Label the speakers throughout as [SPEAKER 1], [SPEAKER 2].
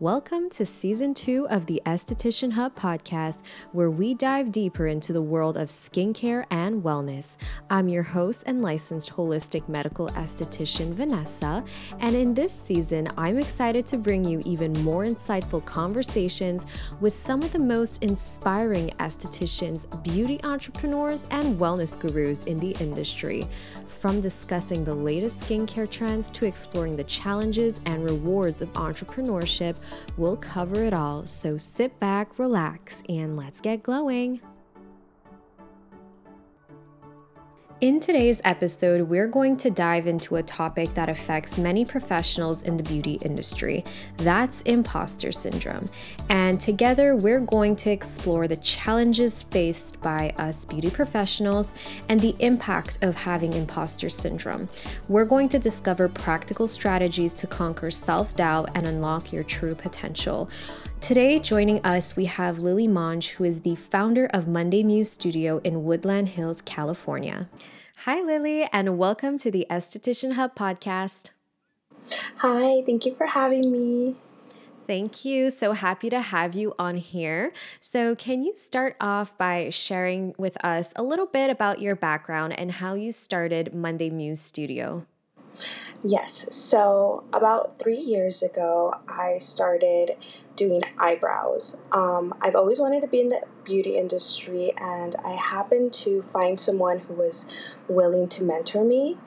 [SPEAKER 1] Welcome to season two of the Esthetician Hub podcast, where we dive deeper into the world of skincare and wellness. I'm your host and licensed holistic medical esthetician, Vanessa, and in this season, I'm excited to bring you even more insightful conversations with some of the most inspiring estheticians, beauty entrepreneurs, and wellness gurus in the industry. From discussing the latest skincare trends to exploring the challenges and rewards of entrepreneurship, we'll cover it all. So sit back, relax, and let's get glowing. In today's episode, we're going to dive into a topic that affects many professionals in the beauty industry. That's imposter syndrome. And together, we're going to explore the challenges faced by us beauty professionals and the impact of having imposter syndrome. We're going to discover practical strategies to conquer self doubt and unlock your true potential. Today, joining us, we have Lily Monge, who is the founder of Monday Muse Studio in Woodland Hills, California. Hi, Lily, and welcome to the Esthetician Hub podcast.
[SPEAKER 2] Hi, thank you for having me.
[SPEAKER 1] Thank you. So happy to have you on here. So, can you start off by sharing with us a little bit about your background and how you started Monday Muse Studio?
[SPEAKER 2] Yes. So, about three years ago, I started doing eyebrows. Um, I've always wanted to be in the beauty industry, and I happened to find someone who was willing to mentor me.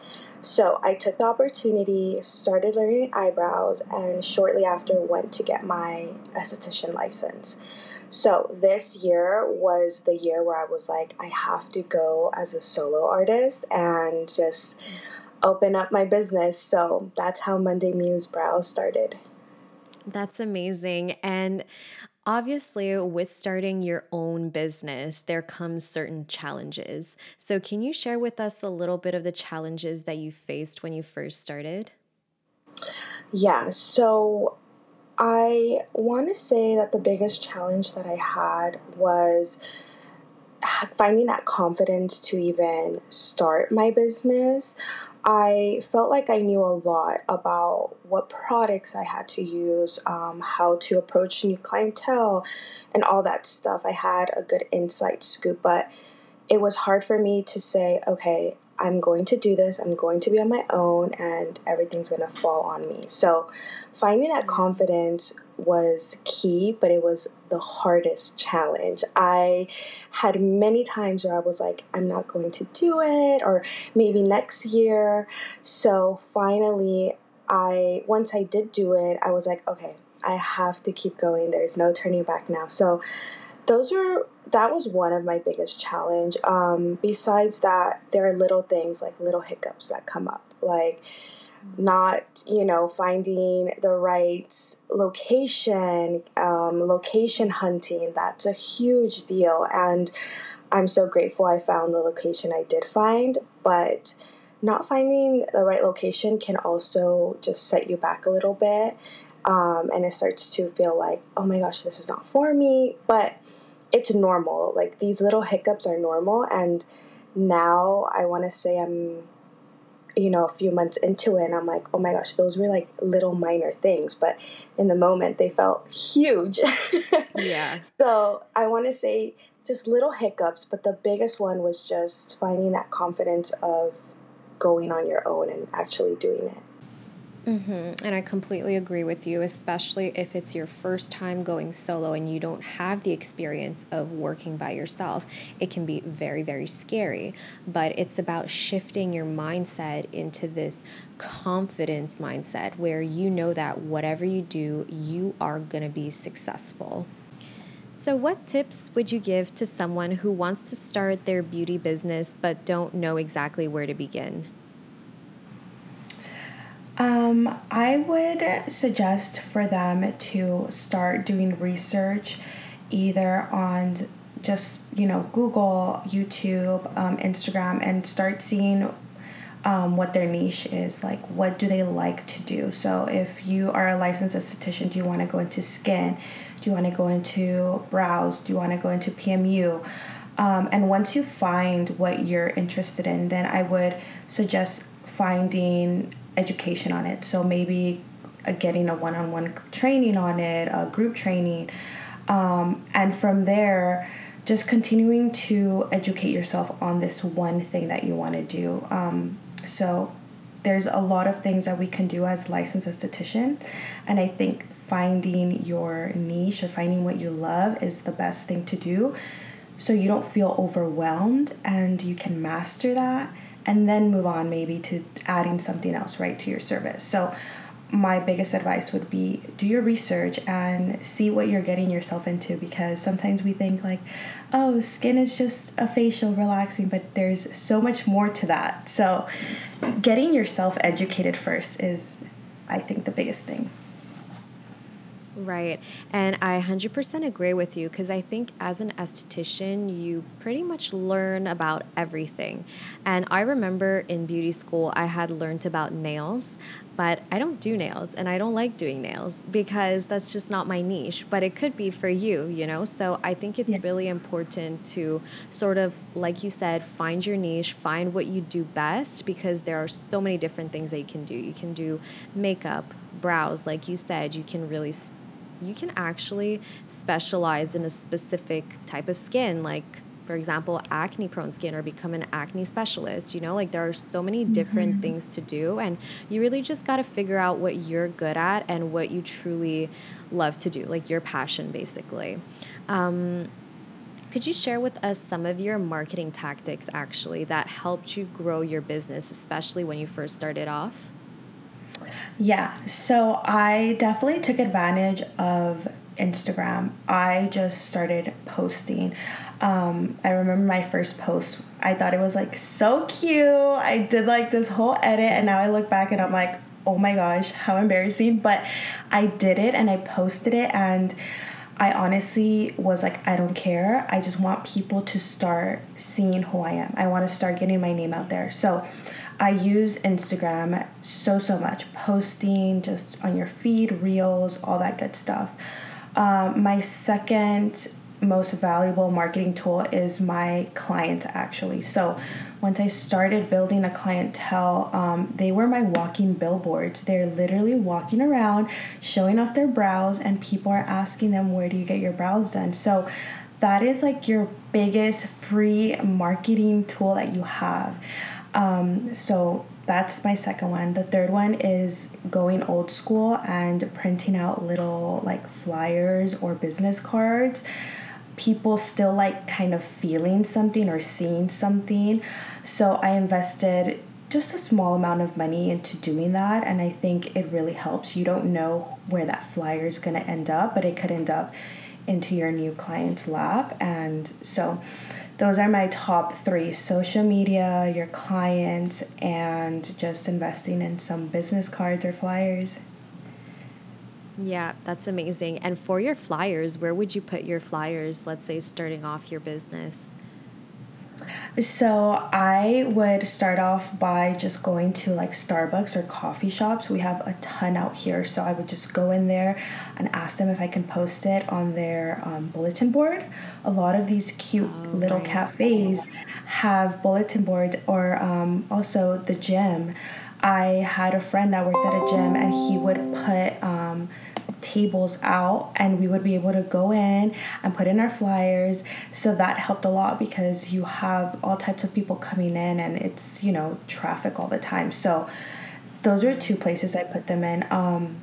[SPEAKER 2] So, I took the opportunity, started learning eyebrows, and shortly after went to get my esthetician license. So, this year was the year where I was like, I have to go as a solo artist and just. Mm-hmm open up my business. So that's how Monday Muse Brows started.
[SPEAKER 1] That's amazing. And obviously, with starting your own business, there comes certain challenges. So, can you share with us a little bit of the challenges that you faced when you first started?
[SPEAKER 2] Yeah. So, I want to say that the biggest challenge that I had was finding that confidence to even start my business. I felt like I knew a lot about what products I had to use, um, how to approach new clientele, and all that stuff. I had a good insight scoop, but it was hard for me to say, okay, I'm going to do this, I'm going to be on my own, and everything's going to fall on me. So, finding that confidence was key, but it was the hardest challenge. I had many times where I was like, I'm not going to do it, or maybe next year. So finally, I once I did do it, I was like, okay, I have to keep going. There's no turning back now. So those were that was one of my biggest challenge. Um, besides that, there are little things like little hiccups that come up, like not you know finding the right location um, location hunting that's a huge deal. And i'm so grateful i found the location i did find but not finding the right location can also just set you back a little bit um, and it starts to feel like oh my gosh this is not for me. But it's normal. Like these little hiccups are normal and now i want to say i'm you know, a few months into it, and I'm like, oh my gosh, those were like little minor things, but in the moment they felt huge.
[SPEAKER 1] yeah.
[SPEAKER 2] So I want to say just little hiccups, but the biggest one was just finding that confidence of going on your own and actually doing it.
[SPEAKER 1] Mm-hmm. And I completely agree with you, especially if it's your first time going solo and you don't have the experience of working by yourself. It can be very, very scary. But it's about shifting your mindset into this confidence mindset where you know that whatever you do, you are going to be successful. So, what tips would you give to someone who wants to start their beauty business but don't know exactly where to begin?
[SPEAKER 2] Um, I would suggest for them to start doing research either on just, you know, Google, YouTube, um, Instagram, and start seeing um, what their niche is. Like, what do they like to do? So, if you are a licensed esthetician, do you want to go into skin? Do you want to go into brows? Do you want to go into PMU? Um, and once you find what you're interested in, then I would suggest finding education on it. So maybe getting a one-on-one training on it a group training. Um, and from there just continuing to educate yourself on this one thing that you want to do. Um, so there's a lot of things that we can do as licensed esthetician and i think finding your niche or finding what you love is the best thing to do. So you don't feel overwhelmed and you can master that and then move on maybe to adding something else right to your service. So my biggest advice would be do your research and see what you're getting yourself into because sometimes we think like oh skin is just a facial relaxing but there's so much more to that. So getting yourself educated first is i think the biggest thing
[SPEAKER 1] Right. And I 100% agree with you because I think as an esthetician, you pretty much learn about everything. And I remember in beauty school, I had learned about nails, but I don't do nails and I don't like doing nails because that's just not my niche. But it could be for you, you know? So I think it's yeah. really important to sort of, like you said, find your niche, find what you do best because there are so many different things that you can do. You can do makeup, brows, like you said, you can really you can actually specialize in a specific type of skin, like for example, acne prone skin or become an acne specialist. You know, like there are so many different mm-hmm. things to do, and you really just got to figure out what you're good at and what you truly love to do, like your passion, basically. Um, could you share with us some of your marketing tactics actually that helped you grow your business, especially when you first started off?
[SPEAKER 2] Yeah, so I definitely took advantage of Instagram. I just started posting. Um, I remember my first post, I thought it was like so cute. I did like this whole edit, and now I look back and I'm like, oh my gosh, how embarrassing. But I did it and I posted it, and I honestly was like, I don't care. I just want people to start seeing who I am. I want to start getting my name out there. So I used Instagram so, so much, posting just on your feed, reels, all that good stuff. Um, my second most valuable marketing tool is my clients, actually. So, once I started building a clientele, um, they were my walking billboards. They're literally walking around, showing off their brows, and people are asking them, Where do you get your brows done? So, that is like your biggest free marketing tool that you have. Um, so that's my second one. The third one is going old school and printing out little like flyers or business cards. People still like kind of feeling something or seeing something. So I invested just a small amount of money into doing that and I think it really helps. You don't know where that flyer is going to end up, but it could end up into your new client's lap and so those are my top three social media, your clients, and just investing in some business cards or flyers.
[SPEAKER 1] Yeah, that's amazing. And for your flyers, where would you put your flyers, let's say starting off your business?
[SPEAKER 2] So I would start off by just going to like Starbucks or coffee shops. We have a ton out here, so I would just go in there and ask them if I can post it on their um, bulletin board. A lot of these cute oh, little right. cafes have bulletin boards, or um, also the gym. I had a friend that worked at a gym, and he would put um, tables out and we would be able to go in and put in our flyers. So that helped a lot because you have all types of people coming in and it's you know traffic all the time. So those are two places i put them in. Um,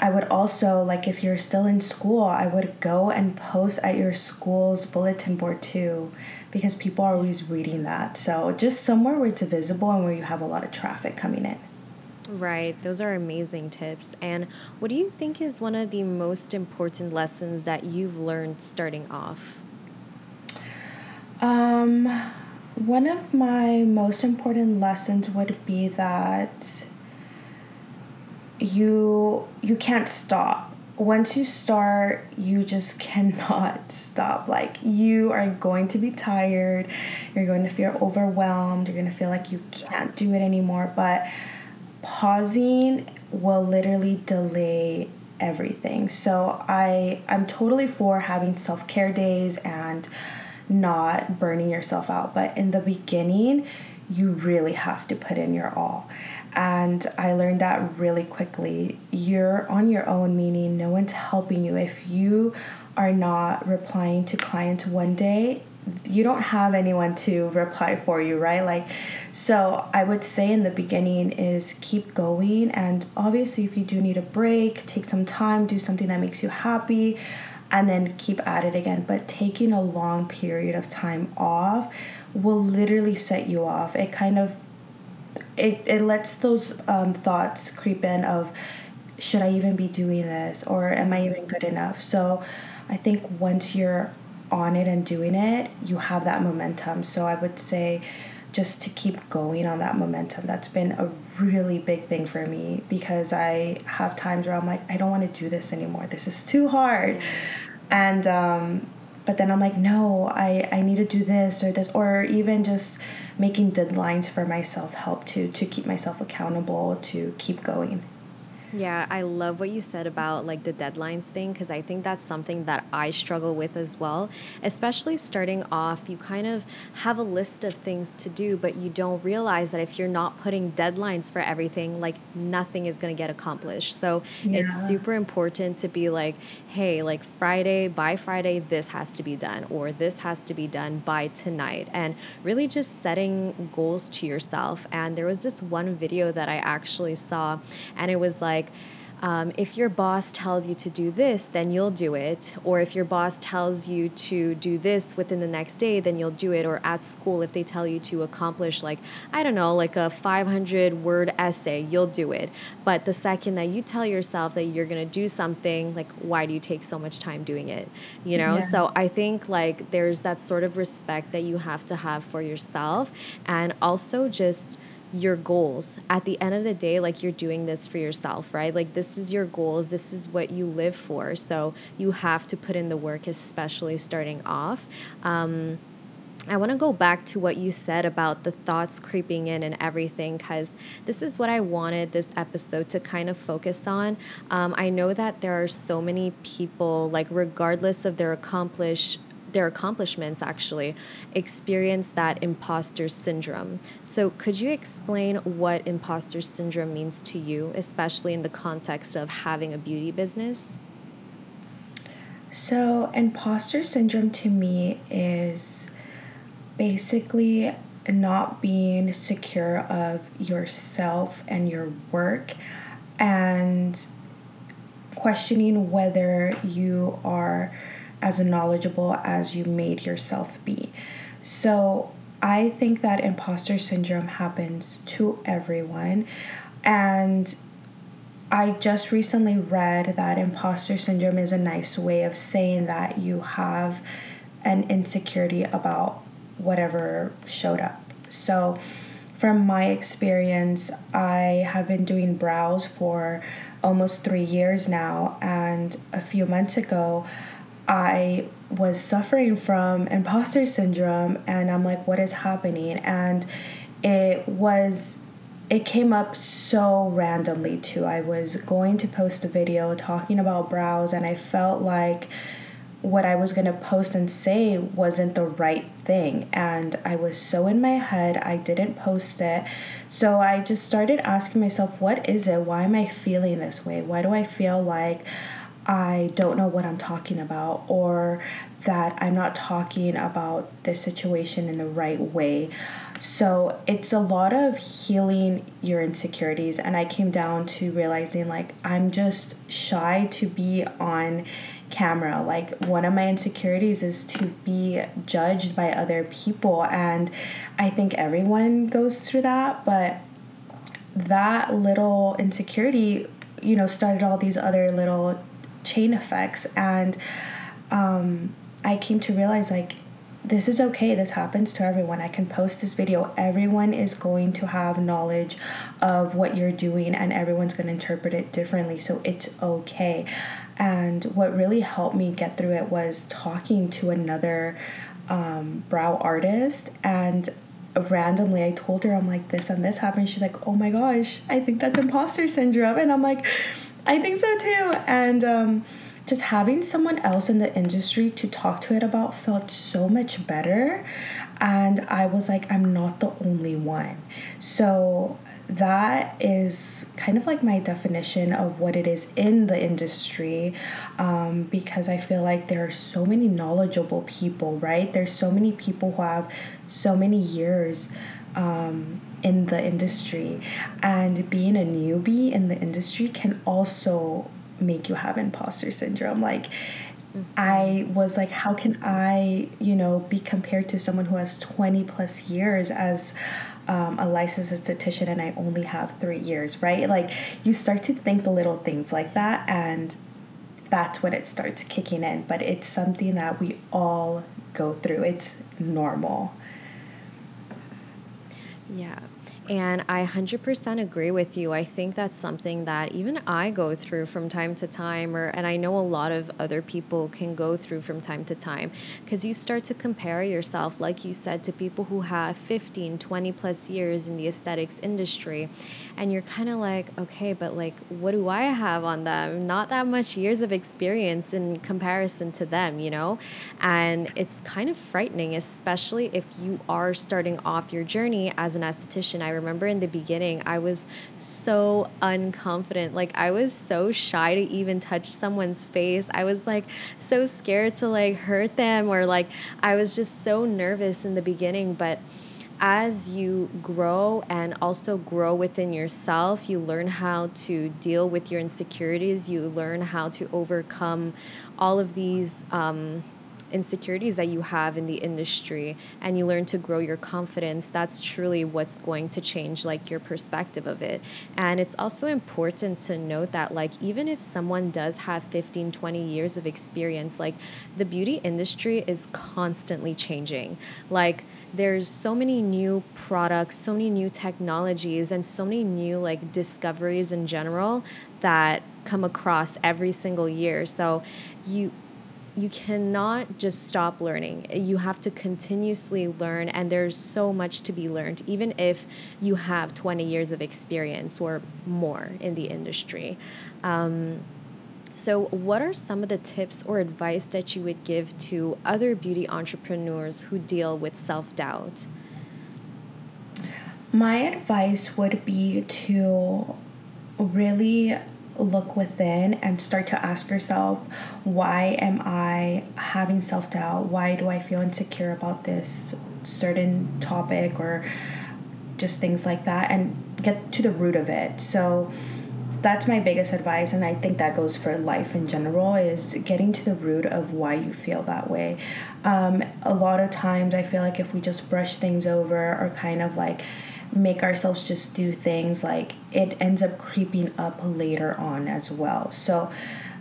[SPEAKER 2] i would also like if you're still in school i would go and post at your school's bulletin board too because people are always reading that. So just somewhere where it's visible and where you have a lot of traffic coming in
[SPEAKER 1] Right. Those are amazing tips. And what do you think is one of the most important lessons that you've learned starting off?
[SPEAKER 2] Um, one of my most important lessons would be that you you can't stop. Once you start, you just cannot stop. Like you are going to be tired, you're going to feel overwhelmed, you're going to feel like you can't do it anymore, but pausing will literally delay everything. So I I'm totally for having self-care days and not burning yourself out, but in the beginning, you really have to put in your all. And I learned that really quickly. You're on your own, meaning no one's helping you. If you are not replying to clients one day, you don't have anyone to reply for you, right? Like, so I would say in the beginning is keep going. And obviously, if you do need a break, take some time, do something that makes you happy, and then keep at it again. But taking a long period of time off will literally set you off. It kind of it, it lets those um, thoughts creep in of should I even be doing this or am I even good enough? So I think once you're on it and doing it, you have that momentum. So I would say just to keep going on that momentum. That's been a really big thing for me because I have times where I'm like, I don't want to do this anymore. This is too hard. And um, but then I'm like, no, I, I need to do this or this, or even just making deadlines for myself help to to keep myself accountable to keep going.
[SPEAKER 1] Yeah, I love what you said about like the deadlines thing because I think that's something that I struggle with as well. Especially starting off, you kind of have a list of things to do, but you don't realize that if you're not putting deadlines for everything, like nothing is going to get accomplished. So yeah. it's super important to be like, hey, like Friday, by Friday, this has to be done, or this has to be done by tonight. And really just setting goals to yourself. And there was this one video that I actually saw, and it was like, um, if your boss tells you to do this, then you'll do it. Or if your boss tells you to do this within the next day, then you'll do it. Or at school, if they tell you to accomplish, like, I don't know, like a 500 word essay, you'll do it. But the second that you tell yourself that you're going to do something, like, why do you take so much time doing it? You know? Yeah. So I think, like, there's that sort of respect that you have to have for yourself. And also just, your goals. At the end of the day, like you're doing this for yourself, right? Like this is your goals, this is what you live for. So you have to put in the work, especially starting off. Um, I want to go back to what you said about the thoughts creeping in and everything, because this is what I wanted this episode to kind of focus on. Um, I know that there are so many people, like, regardless of their accomplished their accomplishments actually experience that imposter syndrome. So, could you explain what imposter syndrome means to you, especially in the context of having a beauty business?
[SPEAKER 2] So, imposter syndrome to me is basically not being secure of yourself and your work and questioning whether you are as knowledgeable as you made yourself be. So I think that imposter syndrome happens to everyone. And I just recently read that imposter syndrome is a nice way of saying that you have an insecurity about whatever showed up. So, from my experience, I have been doing brows for almost three years now, and a few months ago, I was suffering from imposter syndrome and I'm like, what is happening? And it was, it came up so randomly too. I was going to post a video talking about brows and I felt like what I was going to post and say wasn't the right thing. And I was so in my head, I didn't post it. So I just started asking myself, what is it? Why am I feeling this way? Why do I feel like I don't know what I'm talking about or that I'm not talking about the situation in the right way. So it's a lot of healing your insecurities. And I came down to realizing like I'm just shy to be on camera. Like one of my insecurities is to be judged by other people. And I think everyone goes through that. But that little insecurity, you know, started all these other little chain effects and um, i came to realize like this is okay this happens to everyone. I can post this video. Everyone is going to have knowledge of what you're doing and everyone's going to interpret it differently so it's okay. And what really helped me get through it was talking to another um, brow artist and randomly I told her I'm like this and this happened. She's like, oh my gosh, I think that's imposter syndrome, and I'm like, I think so too. And um, just having someone else in the industry to talk to it about felt so much better. And I was like, I'm not the only one. So that is kind of like my definition of what it is in the industry um, because I feel like there are so many knowledgeable people, right? There's so many people who have so many years um, in the industry, and being a newbie in the industry can also make you have imposter syndrome. Like, I was like, how can I, you know, be compared to someone who has 20 plus years as um, a licensed esthetician and I only have three years, right? Like, you start to think the little things like that, and that's when it starts kicking in. But it's something that we all go through, it's normal.
[SPEAKER 1] Yeah. And I 100% agree with you. I think that's something that even I go through from time to time, or and I know a lot of other people can go through from time to time, because you start to compare yourself, like you said, to people who have 15, 20 plus years in the aesthetics industry, and you're kind of like, okay, but like, what do I have on them? Not that much years of experience in comparison to them, you know, and it's kind of frightening, especially if you are starting off your journey as an esthetician. I remember in the beginning, I was so unconfident. Like, I was so shy to even touch someone's face. I was like so scared to like hurt them, or like, I was just so nervous in the beginning. But as you grow and also grow within yourself, you learn how to deal with your insecurities. You learn how to overcome all of these. Um, insecurities that you have in the industry and you learn to grow your confidence that's truly what's going to change like your perspective of it. And it's also important to note that like even if someone does have 15 20 years of experience like the beauty industry is constantly changing. Like there's so many new products so many new technologies and so many new like discoveries in general that come across every single year. So you you cannot just stop learning. You have to continuously learn, and there's so much to be learned, even if you have 20 years of experience or more in the industry. Um, so, what are some of the tips or advice that you would give to other beauty entrepreneurs who deal with self doubt?
[SPEAKER 2] My advice would be to really look within and start to ask yourself why am I having self doubt? Why do I feel insecure about this certain topic or just things like that and get to the root of it. So that's my biggest advice and I think that goes for life in general is getting to the root of why you feel that way. Um, a lot of times I feel like if we just brush things over or kind of like make ourselves just do things like it ends up creeping up later on as well. So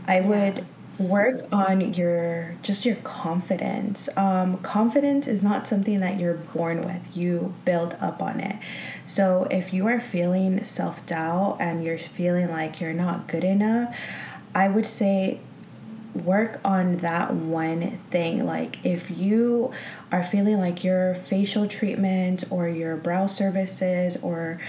[SPEAKER 2] i would work on your just your confidence. Um, confidence is not something that you're born with. You build up on it. So if you are feeling self-doubt and you're feeling like you're not good enough i would say work on that one thing. Like, if you are feeling like your facial treatment or your brow services or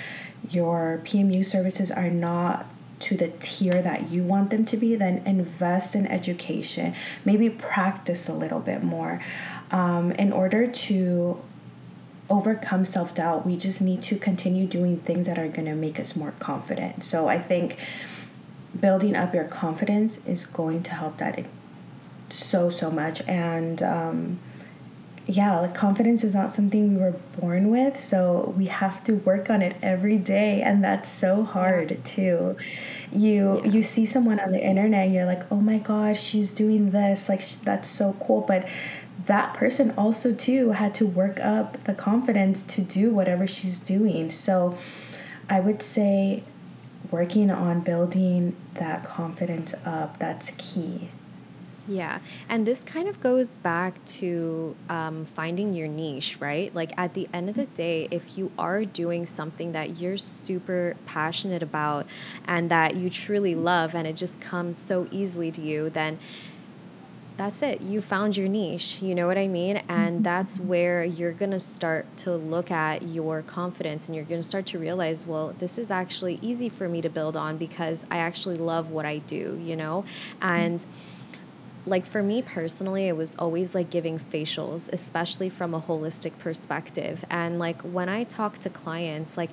[SPEAKER 2] your PMU services are not to the tier that you want them to be, then invest in education. Maybe practice a little bit more. Um, in order to overcome self doubt, we just need to continue doing things that are going to make us more confident. So I think building up your confidence is going to help that so so much and um, yeah like confidence is not something we were born with so we have to work on it every day and that's so hard yeah. too you yeah. you see someone on the internet and you're like oh my gosh she's doing this like that's so cool but that person also too had to work up the confidence to do whatever she's doing so i would say working on building that confidence up that's key
[SPEAKER 1] yeah. And this kind of goes back to um, finding your niche, right? Like at the end of the day, if you are doing something that you're super passionate about and that you truly love and it just comes so easily to you, then that's it. You found your niche. You know what I mean? And mm-hmm. that's where you're going to start to look at your confidence and you're going to start to realize, well, this is actually easy for me to build on because I actually love what I do, you know? And like for me personally, it was always like giving facials, especially from a holistic perspective. And like when I talk to clients, like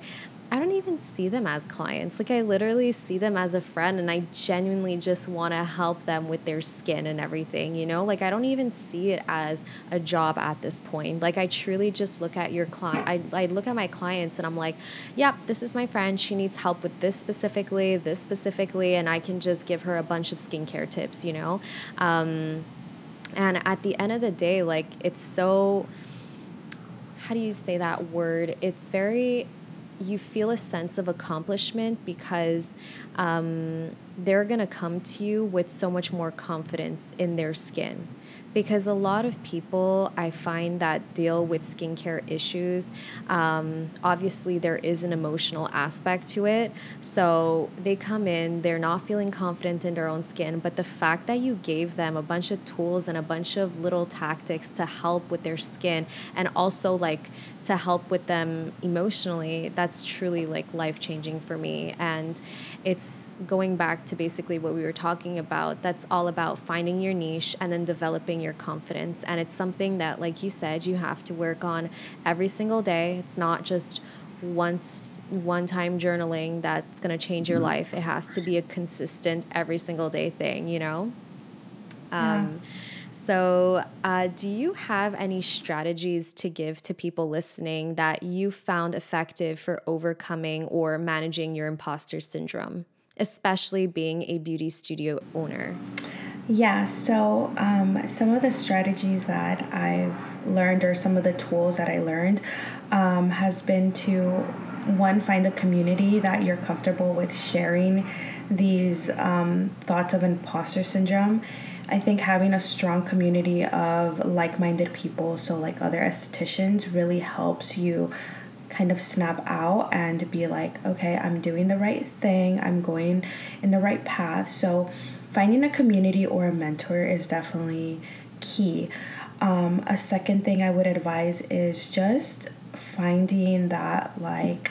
[SPEAKER 1] I don't even see them as clients. Like I literally see them as a friend and I genuinely just want to help them with their skin and everything, you know? Like I don't even see it as a job at this point. Like I truly just look at your client I I look at my clients and I'm like, "Yep, this is my friend. She needs help with this specifically, this specifically, and I can just give her a bunch of skincare tips, you know?" Um and at the end of the day, like it's so how do you say that word? It's very you feel a sense of accomplishment because um, they're going to come to you with so much more confidence in their skin because a lot of people I find that deal with skincare issues, um, obviously there is an emotional aspect to it. So they come in, they're not feeling confident in their own skin, but the fact that you gave them a bunch of tools and a bunch of little tactics to help with their skin and also like to help with them emotionally, that's truly like life changing for me. And it's going back to basically what we were talking about. That's all about finding your niche and then developing your confidence. And it's something that, like you said, you have to work on every single day. It's not just once one time journaling that's going to change your mm-hmm. life. It has to be a consistent every single day thing, you know? Um, yeah. So, uh, do you have any strategies to give to people listening that you found effective for overcoming or managing your imposter syndrome, especially being a beauty studio owner?
[SPEAKER 2] Yeah, so um, some of the strategies that I've learned, or some of the tools that I learned, um, has been to one find a community that you're comfortable with sharing these um, thoughts of imposter syndrome. I think having a strong community of like minded people, so like other estheticians, really helps you kind of snap out and be like, okay, I'm doing the right thing, I'm going in the right path. So, finding a community or a mentor is definitely key. Um, a second thing I would advise is just finding that like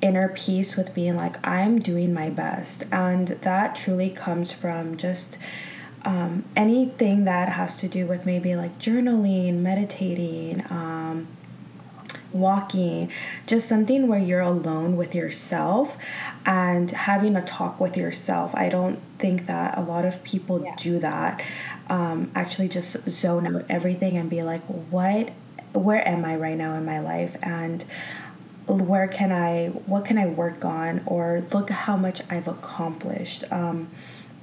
[SPEAKER 2] inner peace with being like I'm doing my best and that truly comes from just um, anything that has to do with maybe like journaling meditating um, walking, just something where you're alone with yourself and having a talk with yourself. I don't think that a lot of people yeah. do that. Um, actually, just zone out everything and be like, what, where am I right now in my life? And where can I, what can I work on? Or look how much I've accomplished. Um,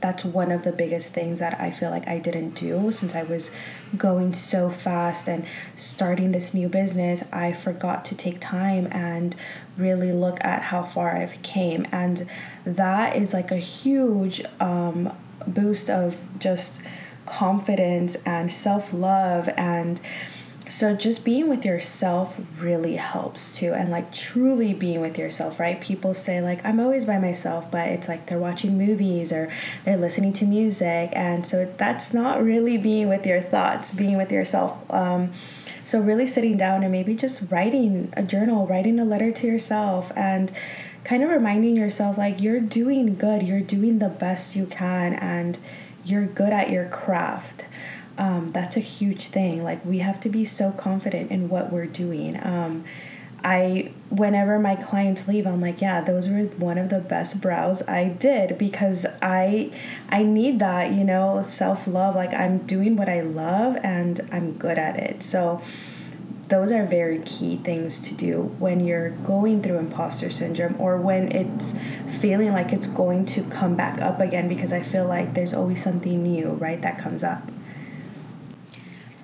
[SPEAKER 2] that's one of the biggest things that I feel like I didn't do since I was going so fast and starting this new business. I forgot to take time and really look at how far I've came, and that is like a huge um, boost of just confidence and self love and so just being with yourself really helps too and like truly being with yourself right? People say like i'm always by myself but it's like they're watching movies or they're listening to music and so that's not really being with your thoughts being with yourself um, so really sitting down and maybe just writing a journal writing a letter to yourself and kind of reminding yourself like you're doing good. You're doing the best you can and you're good at your craft um, that's a huge thing. Like we have to be so confident in what we're doing. Um, I whenever my clients leave, I'm like, yeah, those were one of the best brows I did because I I need that, you know, self-love. Like I'm doing what I love and I'm good at it. So those are very key things to do when you're going through imposter syndrome or when it's feeling like it's going to come back up again because I feel like there's always something new, right, that comes up.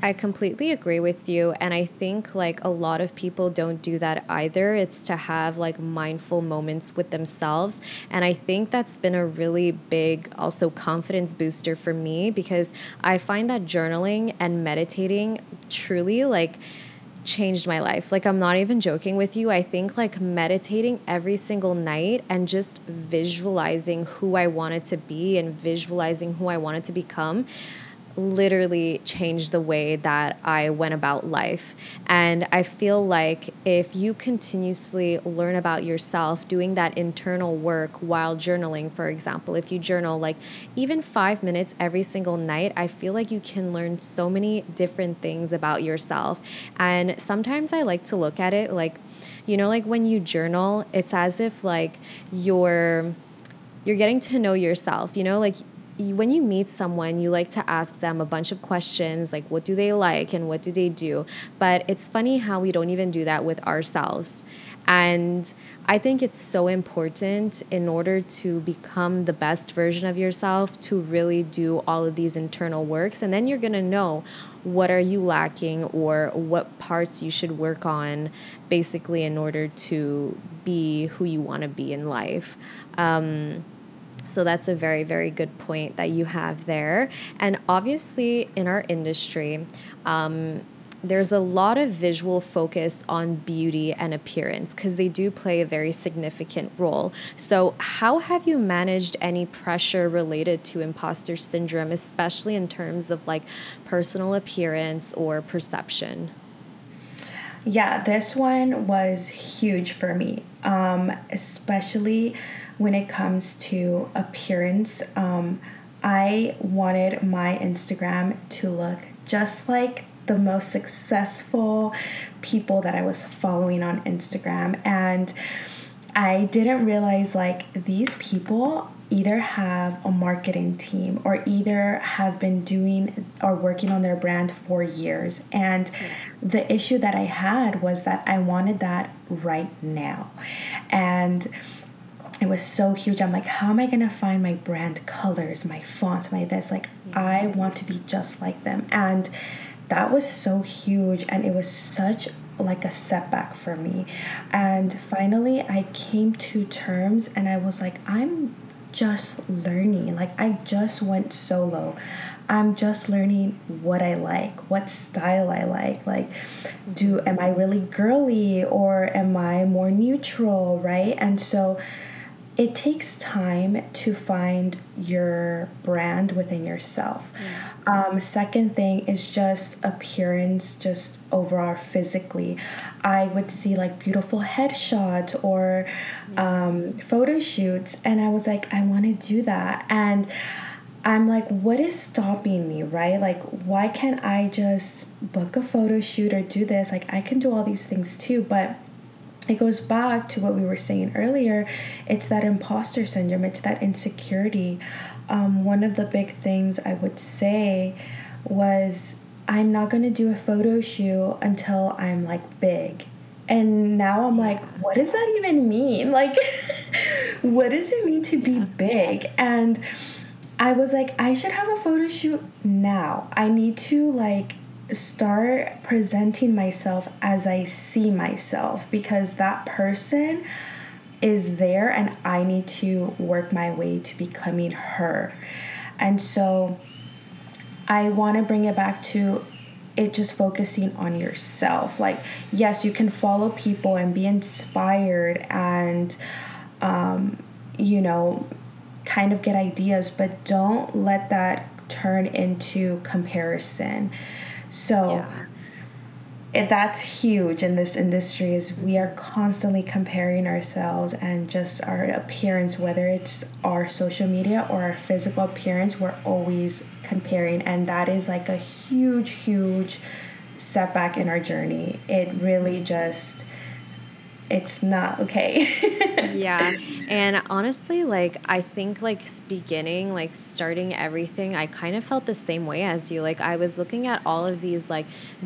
[SPEAKER 1] I completely agree with you. And I think like a lot of people don't do that either. It's to have like mindful moments with themselves. And I think that's been a really big also confidence booster for me because I find that journaling and meditating truly like changed my life. Like, I'm not even joking with you. I think like meditating every single night and just visualizing who I wanted to be and visualizing who I wanted to become literally changed the way that I went about life. And I feel like if you continuously learn about yourself, doing that internal work while journaling, for example, if you journal like even five minutes every single night, I feel like you can learn so many different things about yourself. And sometimes I like to look at it like, you know, like when you journal, it's as if like you're you're getting to know yourself, you know, like when you meet someone, you like to ask them a bunch of questions like what do they like and what do they do. But it's funny how we don't even do that with ourselves. And I think it's so important in order to become the best version of yourself to really do all of these internal works. And then you're going to know what are you lacking or what parts you should work on basically in order to be who you want to be in life. Um, so that's a very, very good point that you have there. And obviously, in our industry, um, there's a lot of visual focus on beauty and appearance because they do play a very significant role. So, how have you managed any pressure related to imposter syndrome, especially in terms of like personal appearance or perception?
[SPEAKER 2] Yeah, this one was huge for me, um, especially when it comes to appearance. Um, I wanted my Instagram to look just like the most successful people that I was following on Instagram. And I didn't realize like these people either have a marketing team or either have been doing or working on their brand for years. And the issue that I had was that I wanted that right now. And it was so huge. I'm like, how am I gonna find my brand colors, my fonts, my this? Like, I want to be just like them. And that was so huge and it was such like a setback for me. And finally I came to terms and I was like, I'm just learning. Like I just went solo. I'm just learning what I like, what style I like. Like, do am I really girly or am I more neutral, right? And so it takes time to find your brand within yourself. Um, second thing is just appearance, just overall physically. I would see like beautiful headshots or um, photo shoots, and I was like, I want to do that. And I'm like, what is stopping me, right? Like, why can't I just book a photo shoot or do this? Like, I can do all these things too, but it goes back to what we were saying earlier. It's that imposter syndrome, it's that insecurity. Um, one of the big things I would say was I'm not going to do a photo shoot until I'm like big. And now I'm like, what does that even mean? Like, what does it mean to be big? And I was like, I should have a photo shoot now. I need to like start presenting myself as I see myself because that person is there and I need to work my way to becoming her. And so I want to bring it back to it just focusing on yourself. Like, yes, you can follow people and be inspired and, um, you know, kind of get ideas, but don't let that turn into comparison so yeah. It, that's huge in this industry is we are constantly comparing ourselves and just our appearance, whether it's our social media or our physical appearance, we're always comparing. And that is like a huge, huge setback in our journey. It really just it's not okay.
[SPEAKER 1] yeah. And honestly, like I think like beginning, like starting everything, I kind of felt the same way as you. Like I was looking at all of these like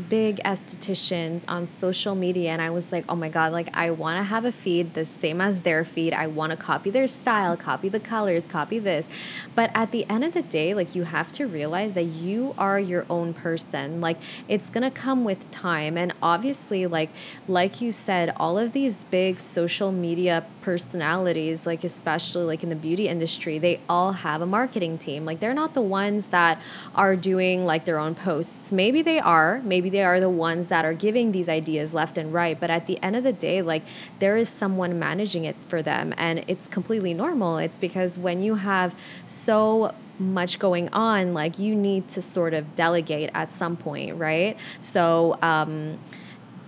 [SPEAKER 1] big estheticians on social media and I was like, "Oh my god, like I want to have a feed the same as their feed. I want to copy their style, copy the colors, copy this." But at the end of the day, like you have to realize that you are your own person. Like it's going to come with time and obviously like like you said, all of these these big social media personalities, like especially like in the beauty industry, they all have a marketing team. Like they're not the ones that are doing like their own posts. Maybe they are. Maybe they are the ones that are giving these ideas left and right. But at the end of the day, like there is someone managing it for them, and it's completely normal. It's because when you have so much going on, like you need to sort of delegate at some point, right? So, um,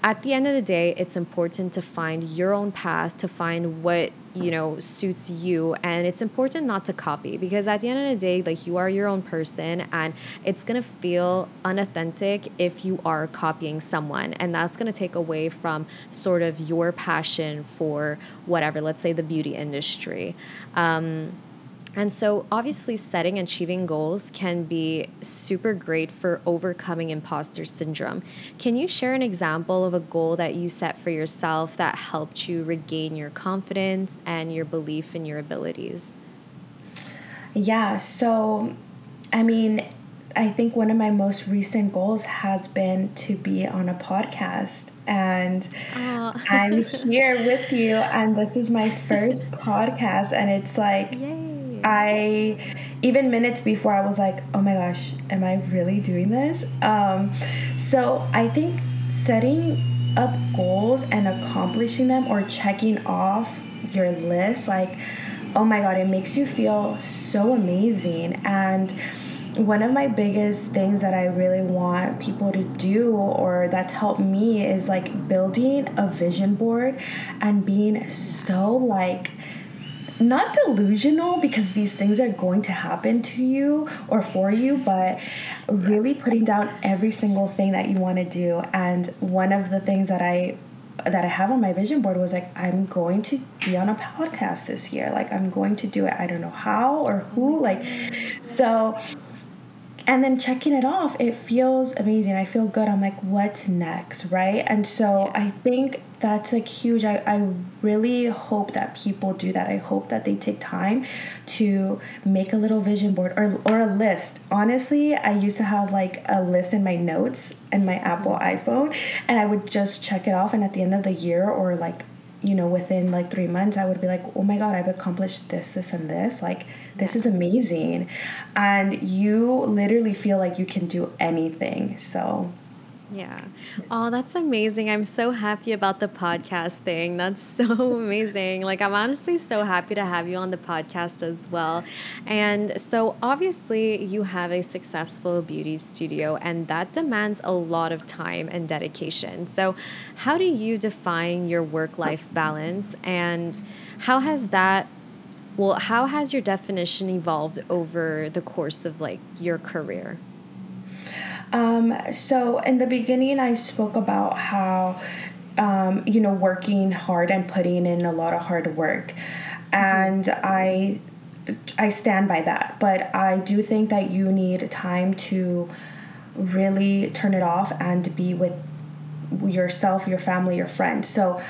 [SPEAKER 1] at the end of the day, it's important to find your own path, to find what you know suits you. And it's important not to copy because at the end of the day like you are your own person and it's going to feel unauthentic if you are copying someone. And that's going to take away from sort of your passion for whatever let's say the beauty industry. Um, and so, obviously, setting and achieving goals can be super great for overcoming imposter syndrome. Can you share an example of a goal that you set for yourself that helped you regain your confidence and your belief in your abilities?
[SPEAKER 2] Yeah, so I mean, I think one of my most recent goals has been to be on a podcast. And I'm here with you, and this is my first podcast, and it's like, Yay I even minutes before I was like, oh my gosh, am I really doing this? Um, so I think setting up goals and accomplishing them or checking off your list, like, oh my god, it makes you feel so amazing. And one of my biggest things that I really want people to do or that's helped me is like building a vision board and being so like not delusional because these things are going to happen to you or for you, but really putting down every single thing that you want to do. And one of the things that I that I have on my vision board was like I'm going to be on a podcast this year. Like I'm going to do it. I don't know how or who. Like so and then checking it off, it feels amazing. I feel good. I'm like, what's next, right? And so I think that's like huge. I, I really hope that people do that. I hope that they take time to make a little vision board or, or a list. Honestly, I used to have like a list in my notes and my Apple mm-hmm. iPhone, and I would just check it off. And at the end of the year or like, you know, within like three months, I would be like, oh my God, I've accomplished this, this, and this. Like, this is amazing. And you literally feel like you can do anything. So,
[SPEAKER 1] yeah. Oh, that's amazing. I'm so happy about the podcast thing. That's so amazing. Like, I'm honestly so happy to have you on the podcast as well. And so, obviously, you have a successful beauty studio, and that demands a lot of time and dedication. So, how do you define your work life balance, and how has that? Well, how has your definition evolved over the course of like your career?
[SPEAKER 2] Um, so in the beginning, I spoke about how, um, you know, working hard and putting in a lot of hard work, and mm-hmm. I, I stand by that. But I do think that you need time to really turn it off and be with yourself, your family, your friends. So,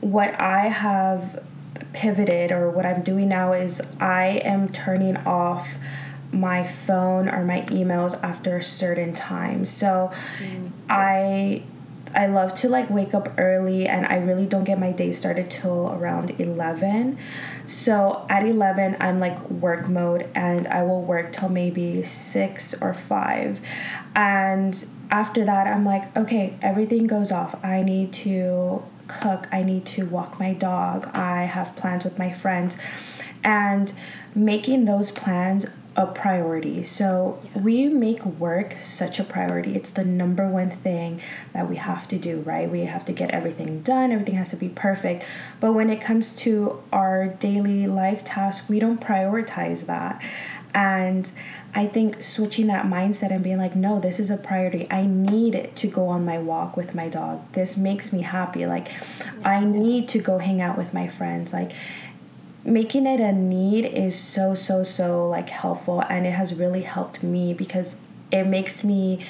[SPEAKER 2] what I have pivoted or what I'm doing now is I am turning off my phone or my emails after a certain time. So mm. I I love to like wake up early and I really don't get my day started till around 11. So at 11 I'm like work mode and I will work till maybe 6 or 5. And after that I'm like okay, everything goes off. I need to cook, I need to walk my dog. I have plans with my friends. And making those plans a priority. So yeah. we make work such a priority. It's the number one thing that we have to do, right? We have to get everything done, everything has to be perfect. But when it comes to our daily life tasks, we don't prioritize that. And I think switching that mindset and being like, no, this is a priority. I need to go on my walk with my dog. This makes me happy. Like, I need to go hang out with my friends. Like, making it a need is so so so like helpful and it has really helped me because it makes me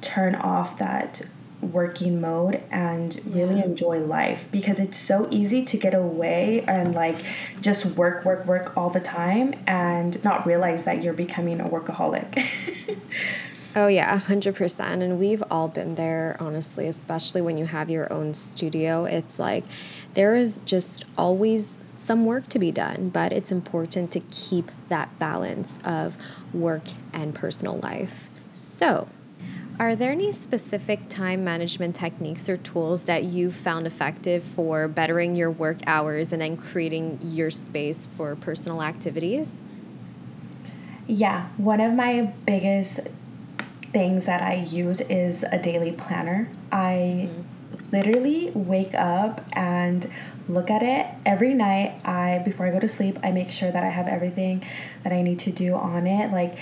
[SPEAKER 2] turn off that working mode and really yeah. enjoy life because it's so easy to get away and like just work work work all the time and not realize that you're becoming a workaholic
[SPEAKER 1] Oh, yeah, 100%. And we've all been there, honestly, especially when you have your own studio. It's like there is just always some work to be done, but it's important to keep that balance of work and personal life. So, are there any specific time management techniques or tools that you've found effective for bettering your work hours and then creating your space for personal activities?
[SPEAKER 2] yeah, one of my biggest things that I use is a daily planner. I mm-hmm. literally wake up and look at it every night. I before I go to sleep, I make sure that I have everything that I need to do on it. Like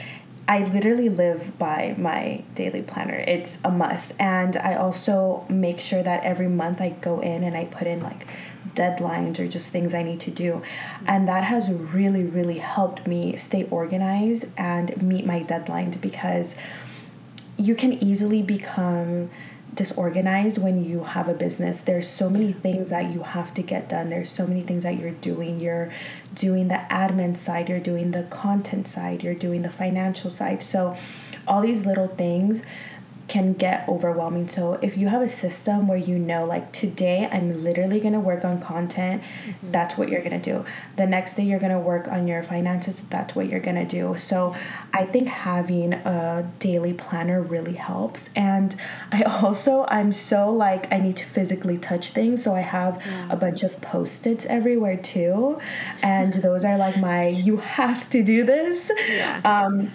[SPEAKER 2] I literally live by my daily planner. It's a must. And I also make sure that every month I go in and I put in like deadlines or just things I need to do. And that has really, really helped me stay organized and meet my deadlines because you can easily become disorganized when you have a business. There's so many things that you have to get done. There's so many things that you're doing. You're doing the admin side, you're doing the content side, you're doing the financial side. So all these little things can get overwhelming. So if you have a system where you know like today I'm literally going to work on content, mm-hmm. that's what you're going to do. The next day you're going to work on your finances, that's what you're going to do. So I think having a daily planner really helps. And I also I'm so like I need to physically touch things, so I have yeah. a bunch of post-its everywhere too. And those are like my you have to do this. Yeah. Um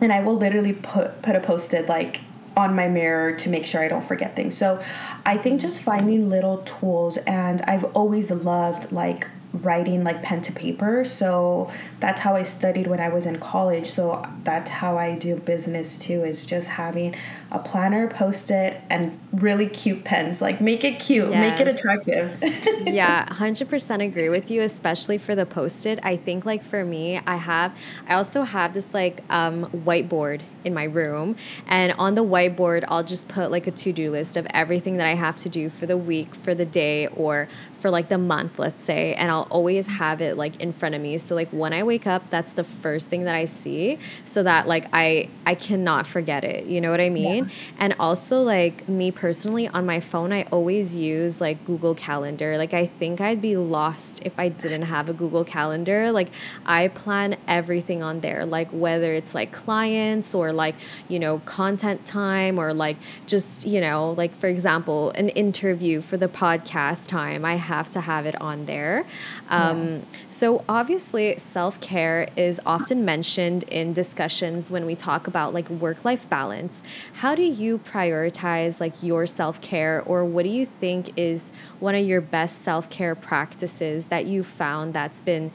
[SPEAKER 2] and I will literally put put a post-it like on my mirror to make sure I don't forget things. So I think just finding little tools and I've always loved like writing like pen to paper. So that's how I studied when I was in college. So that's how I do business too is just having a planner, post it, and really cute pens. Like make it cute, yes. make it attractive.
[SPEAKER 1] yeah, 100% agree with you, especially for the post it. I think like for me, I have, I also have this like um, whiteboard in my room. And on the whiteboard, I'll just put like a to do list of everything that I have to do for the week, for the day, or for like the month, let's say. And I'll always have it like in front of me. So like when I wake up, that's the first thing that I see so that like I I cannot forget it. You know what I mean? Yeah. And also like me personally on my phone, I always use like Google Calendar. Like I think I'd be lost if I didn't have a Google Calendar. Like I plan everything on there, like whether it's like clients or like, you know, content time or like just, you know, like for example, an interview for the podcast time. I have to have it on there. Um, yeah. So obviously, self care is often mentioned in discussions when we talk about like work life balance. How do you prioritize like your self care, or what do you think is one of your best self care practices that you found that's been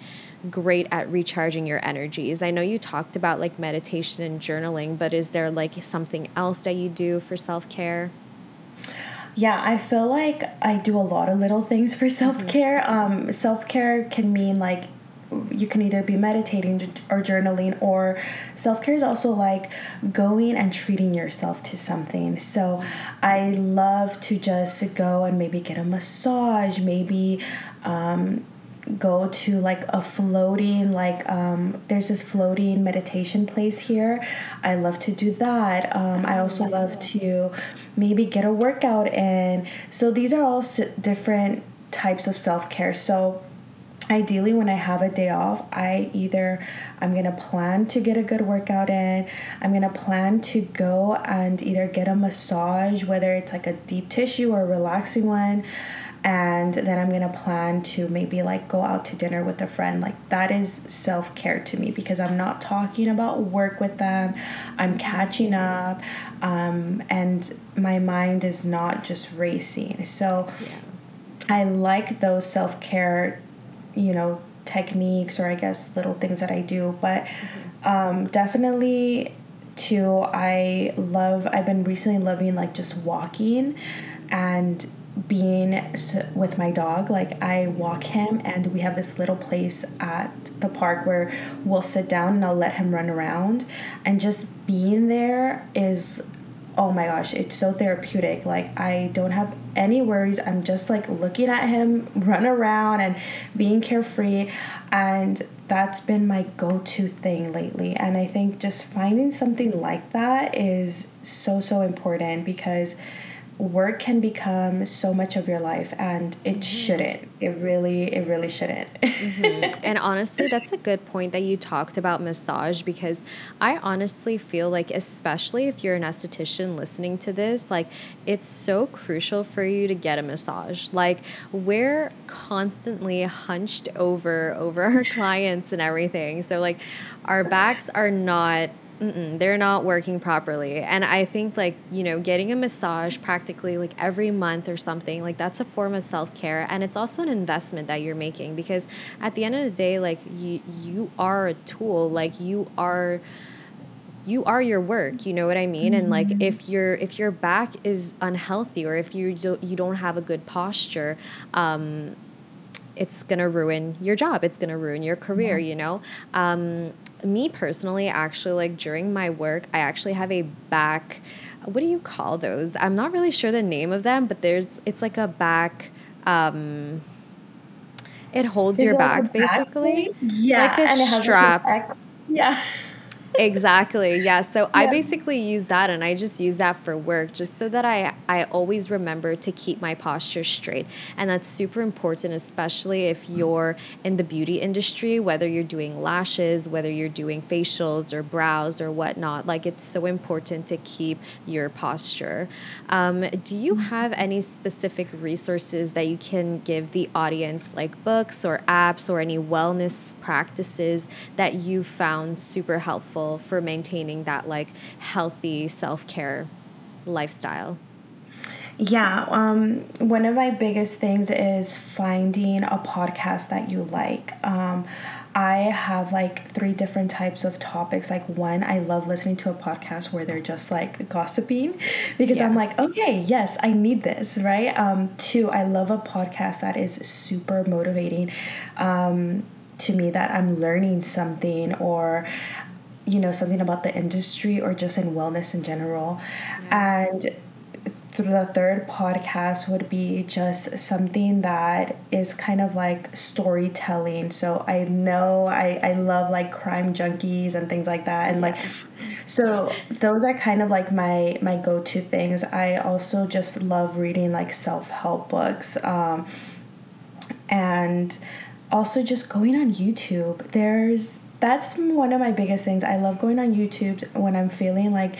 [SPEAKER 1] great at recharging your energies. I know you talked about like meditation and journaling, but is there like something else that you do for self care?
[SPEAKER 2] Yeah, I feel like I do a lot of little things for self care. Mm-hmm. Um, self care can mean like you can either be meditating or journaling or self-care is also like going and treating yourself to something. So i love to just go and maybe get a massage maybe um, go to like a floating like um, there's this floating meditation place here. I love to do that. Um, i also love to maybe get a workout in. So these are all different types of self-care. So ideally when i have a day off i either i'm going to plan to get a good workout in i'm going to plan to go and either get a massage whether it's like a deep tissue or a relaxing one and then I'm gonna plan to maybe like go out to dinner with a friend. Like that is self care to me because I'm not talking about work with them. I'm catching up, um, and my mind is not just racing. So yeah. I like those self care, you know, techniques or I guess little things that I do. But um, definitely, too, I love. I've been recently loving like just walking and being with my dog like i walk him and we have this little place at the park where we'll sit down and i'll let him run around and just being there is oh my gosh it's so therapeutic. Like i don't have any worries. I'm just like looking at him run around and being carefree. And that's been my go-to thing lately. And i think just finding something like that is so so important because work can become so much of your life and it mm-hmm. shouldn't it really it really shouldn't
[SPEAKER 1] mm-hmm. and honestly that's a good point that you talked about massage because i honestly feel like especially if you're an esthetician listening to this like it's so crucial for you to get a massage like we're constantly hunched over over our clients and everything so like our backs are not Mm-mm, they're not working properly. And I think like, you know, getting a massage practically like every month or something, like that's a form of self-care and it's also an investment that you're making because at the end of the day like you you are a tool, like you are you are your work you know what i mean and like mm-hmm. if your if your back is unhealthy or if you don't you don't have a good posture um it's gonna ruin your job it's gonna ruin your career yeah. you know um me personally, actually, like during my work, I actually have a back. What do you call those? I'm not really sure the name of them, but there's it's like a back. Um, it holds Is your it back, like basically. Back
[SPEAKER 2] yeah,
[SPEAKER 1] like a strap.
[SPEAKER 2] yeah
[SPEAKER 1] exactly. Yeah. So yeah. I basically use that and I just use that for work just so that I, I always remember to keep my posture straight. And that's super important, especially if you're in the beauty industry, whether you're doing lashes, whether you're doing facials or brows or whatnot. Like it's so important to keep your posture. Um, do you mm-hmm. have any specific resources that you can give the audience, like books or apps or any wellness practices that you found super helpful? Helpful for maintaining that like healthy self-care lifestyle
[SPEAKER 2] yeah um, one of my biggest things is finding a podcast that you like um, I have like three different types of topics. Like, one, I love listening to a podcast where they're just like gossiping because yeah. I'm like, okay, yes, I need this, right? Um, two, I love a podcast that is super motivating um, to me that I'm learning something or you know something about the industry or just in wellness in general. Yeah. and the third podcast would be just something that is kind of like storytelling. So i know i i love like crime junkies and things like that. And like so those are kind of like my my go-to things. I also just love reading like self-help books. Um and also just going on youtube. There's that's one of my biggest things. I love going on YouTube when I'm feeling like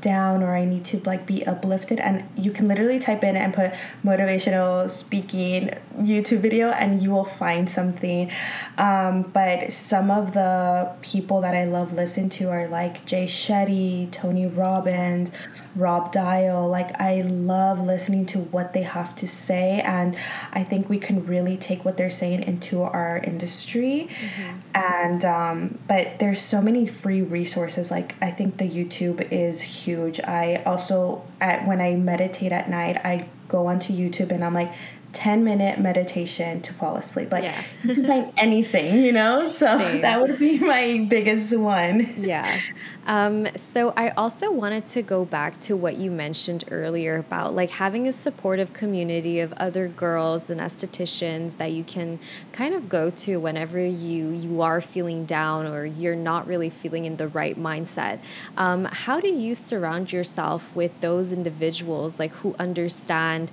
[SPEAKER 2] down or I need to like be uplifted and you can literally type in and put motivational speaking YouTube video and you will find something. Um, but some of the people that I love listen to are like Jay Shetty, Tony Robbins, Rob Dial. Like, I love listening to what they have to say, and I think we can really take what they're saying into our industry. Mm-hmm. And, um, but there's so many free resources. Like, I think the YouTube is huge. I also, at when I meditate at night, I go onto YouTube and I'm like, 10 minute meditation to fall asleep. Like yeah. you can find anything, you know? So Same. that would be my biggest one.
[SPEAKER 1] Yeah. Um, so I also wanted to go back to what you mentioned earlier about like having a supportive community of other girls and estheticians that you can kind of go to whenever you you are feeling down or you're not really feeling in the right mindset. Um, how do you surround yourself with those individuals like who understand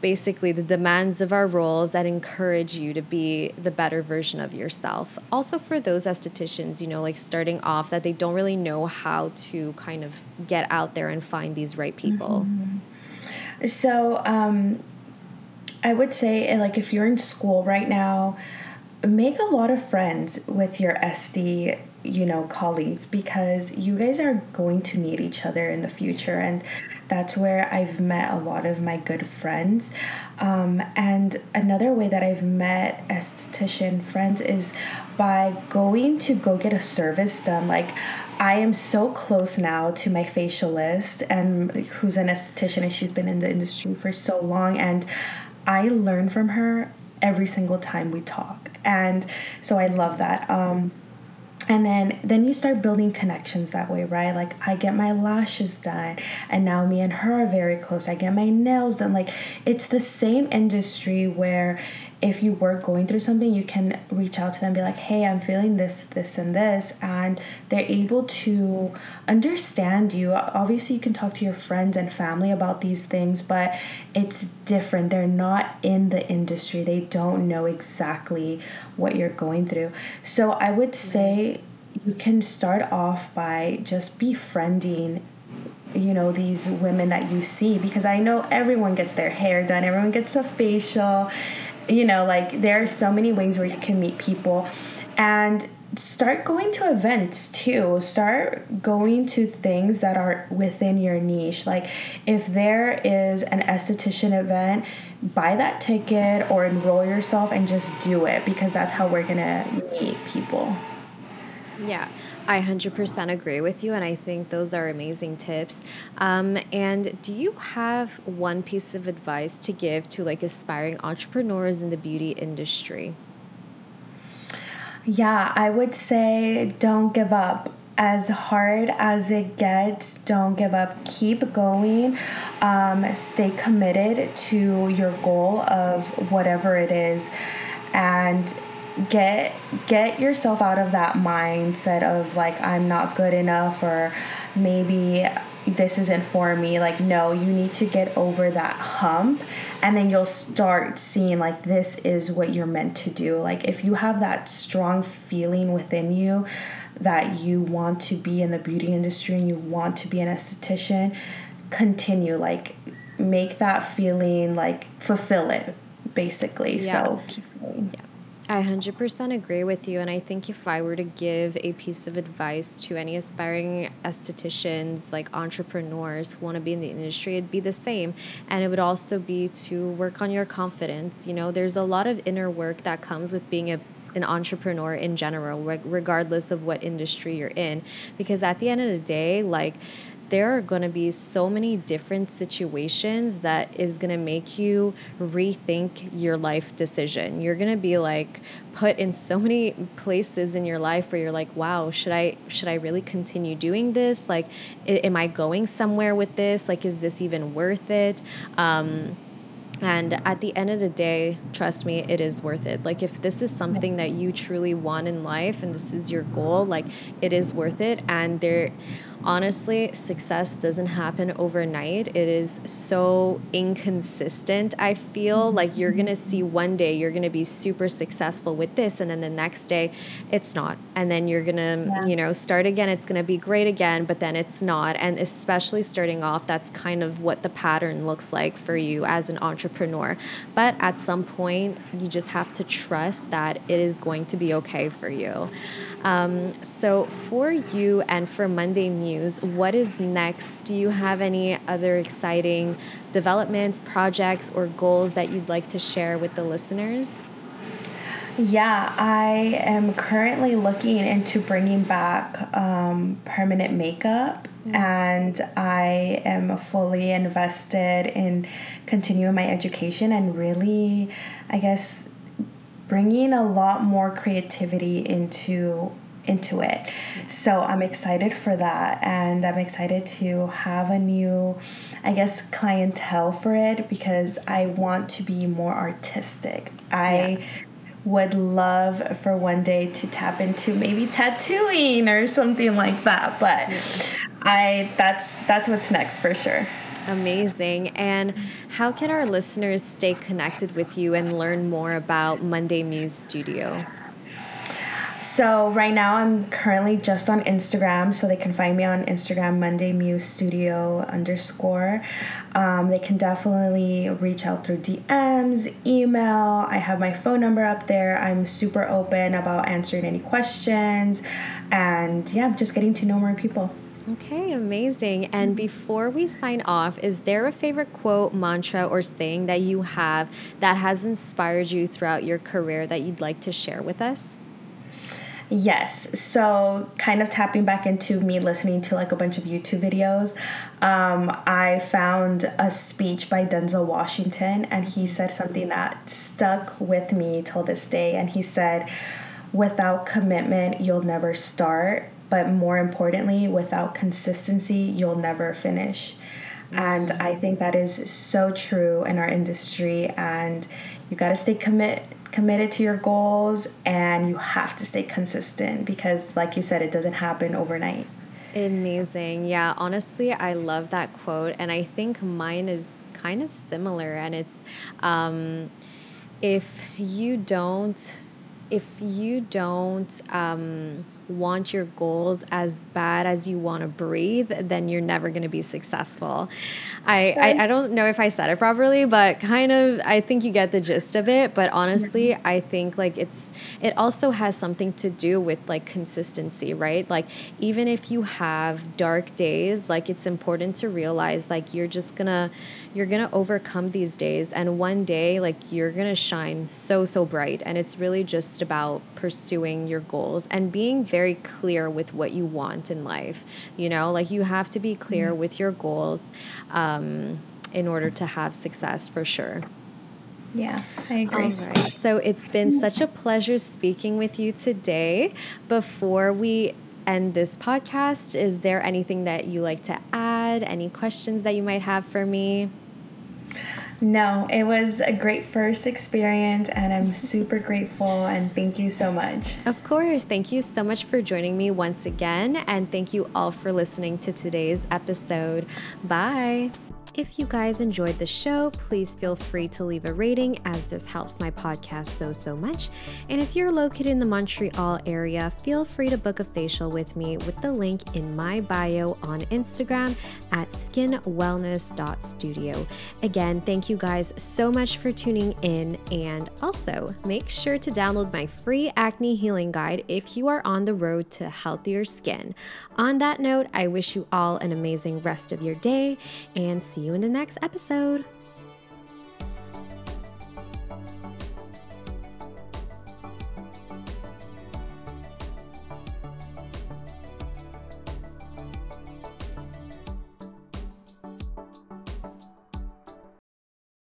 [SPEAKER 1] basically the demands of our roles that encourage you to be the better version of yourself. Also, for those estheticians, you know, like starting off, that they don't really know how to kind of get out there and find these right people.
[SPEAKER 2] Mm-hmm. So, um, I would say, like, if you're in school right now, make a lot of friends with your SD you know colleagues because you guys are going to need each other in the future and that's where i've met a lot of my good friends. Um, and another way that i've met esthetician friends is by going to go get a service done. Like I am so close now to my facialist and who's an esthetician and she's been in the industry for so long and I learn from her every single time we talk. And so I love that. Um, and then then you start building connections that way right? Like i get my lashes done and now me and her are very close. I get my nails done. Like it's the same industry where if you were going through something you can reach out to them be like hey i'm feeling this this and this and they're able to understand you. Obviously you can talk to your friends and family about these things but it's different. They're not in the industry. They don't know exactly what you're going through. So i would say you can start off by just befriending you know these women that you see because i know everyone gets their hair done everyone gets a facial you know like there are so many ways where you can meet people. And start going to events too. Start going to things that are within your niche. Like if there is an esthetician event buy that ticket or enroll yourself and just do it because that's how we're gonna meet people
[SPEAKER 1] yeah I 100% agree with you, and I think those are amazing tips. Um, and do you have one piece of advice to give to like aspiring entrepreneurs in the beauty industry?
[SPEAKER 2] Yeah, I would say don't give up. As hard as it gets, don't give up. Keep going. Um, stay committed to your goal of whatever it is. And get get yourself out of that mindset of like I'm not good enough or maybe this isn't for me. Like no you need to get over that hump and then you'll start seeing like this is what you're meant to do. Like if you have that strong feeling within you that you want to be in the beauty industry and you want to be an esthetician continue like make that feeling like fulfill it basically. Yeah. so keep going.
[SPEAKER 1] Yeah I 100% agree with you. And I think if I were to give a piece of advice to any aspiring estheticians, like entrepreneurs who want to be in the industry, it'd be the same. And it would also be to work on your confidence. You know, there's a lot of inner work that comes with being a an entrepreneur in general, regardless of what industry you're in. Because at the end of the day, like, there are going to be so many different situations that is going to make you rethink your life decision. You're going to be like put in so many places in your life where you're like, "Wow, should I should I really continue doing this? Like am I going somewhere with this? Like is this even worth it?" Um, and at the end of the day, trust me, it is worth it. Like, if this is something that you truly want in life and this is your goal, like, it is worth it. And there, honestly, success doesn't happen overnight. It is so inconsistent. I feel like you're going to see one day you're going to be super successful with this, and then the next day it's not. And then you're going to, yeah. you know, start again. It's going to be great again, but then it's not. And especially starting off, that's kind of what the pattern looks like for you as an entrepreneur. But at some point, you just have to trust that it is going to be okay for you. Um, so, for you and for Monday What is next? Do you have any other exciting developments, projects, or goals that you'd like to share with the listeners?
[SPEAKER 2] Yeah, I am currently looking into bringing back um, permanent makeup, mm-hmm. and I am fully invested in continuing my education and really, I guess, bringing a lot more creativity into into it. So I'm excited for that and I'm excited to have a new I guess clientele for it because I want to be more artistic. I yeah. would love for one day to tap into maybe tattooing or something like that, but yeah. I that's that's what's next for sure.
[SPEAKER 1] Amazing. And how can our listeners stay connected with you and learn more about Monday Muse Studio?
[SPEAKER 2] So right now I'm currently just on Instagram, so they can find me on Instagram Monday Muse Studio underscore. Um, they can definitely reach out through DMs, email. I have my phone number up there. I'm super open about answering any questions, and yeah, just getting to know more people.
[SPEAKER 1] Okay, amazing. And before we sign off, is there a favorite quote, mantra, or saying that you have that has inspired you throughout your career that you'd like to share with us?
[SPEAKER 2] Yes. So, kind of tapping back into me listening to like a bunch of YouTube videos, um, I found a speech by Denzel Washington, and he said something that stuck with me till this day. And he said, without commitment, you'll never start, but more importantly, without consistency, you'll never finish. And I think that is so true in our industry. And you got to stay commit committed to your goals, and you have to stay consistent because, like you said, it doesn't happen overnight.
[SPEAKER 1] Amazing. Yeah, honestly, I love that quote. And I think mine is kind of similar. And it's um, if you don't if you don't um, want your goals as bad as you want to breathe, then you're never going to be successful. I, yes. I, I, don't know if I said it properly, but kind of, I think you get the gist of it. But honestly, mm-hmm. I think like it's, it also has something to do with like consistency, right? Like, even if you have dark days, like it's important to realize like you're just gonna, you're to overcome these days. And one day, like, you're to shine so, so bright. And it's really just about pursuing your goals and being very clear with what you want in life. You know, like, you have to be clear mm-hmm. with your goals um, in order to have success for sure.
[SPEAKER 2] Yeah, I agree.
[SPEAKER 1] All right. So it's been such a pleasure speaking with you today. Before we end this podcast, is there anything that you like to add? Any questions that you might have for me?
[SPEAKER 2] No, it was a great first experience, and I'm super grateful. And thank you so much.
[SPEAKER 1] Of course. Thank you so much for joining me once again. And thank you all for listening to today's episode. Bye. If you guys enjoyed the show, please feel free to leave a rating as this helps my podcast so, so much. And if you're located in the Montreal area, feel free to book a facial with me with the link in my bio on Instagram at skinwellness.studio. Again, thank you guys so much for tuning in. And also, make sure to download my free acne healing guide if you are on the road to healthier skin. On that note, I wish you all an amazing rest of your day and see see you in the next episode.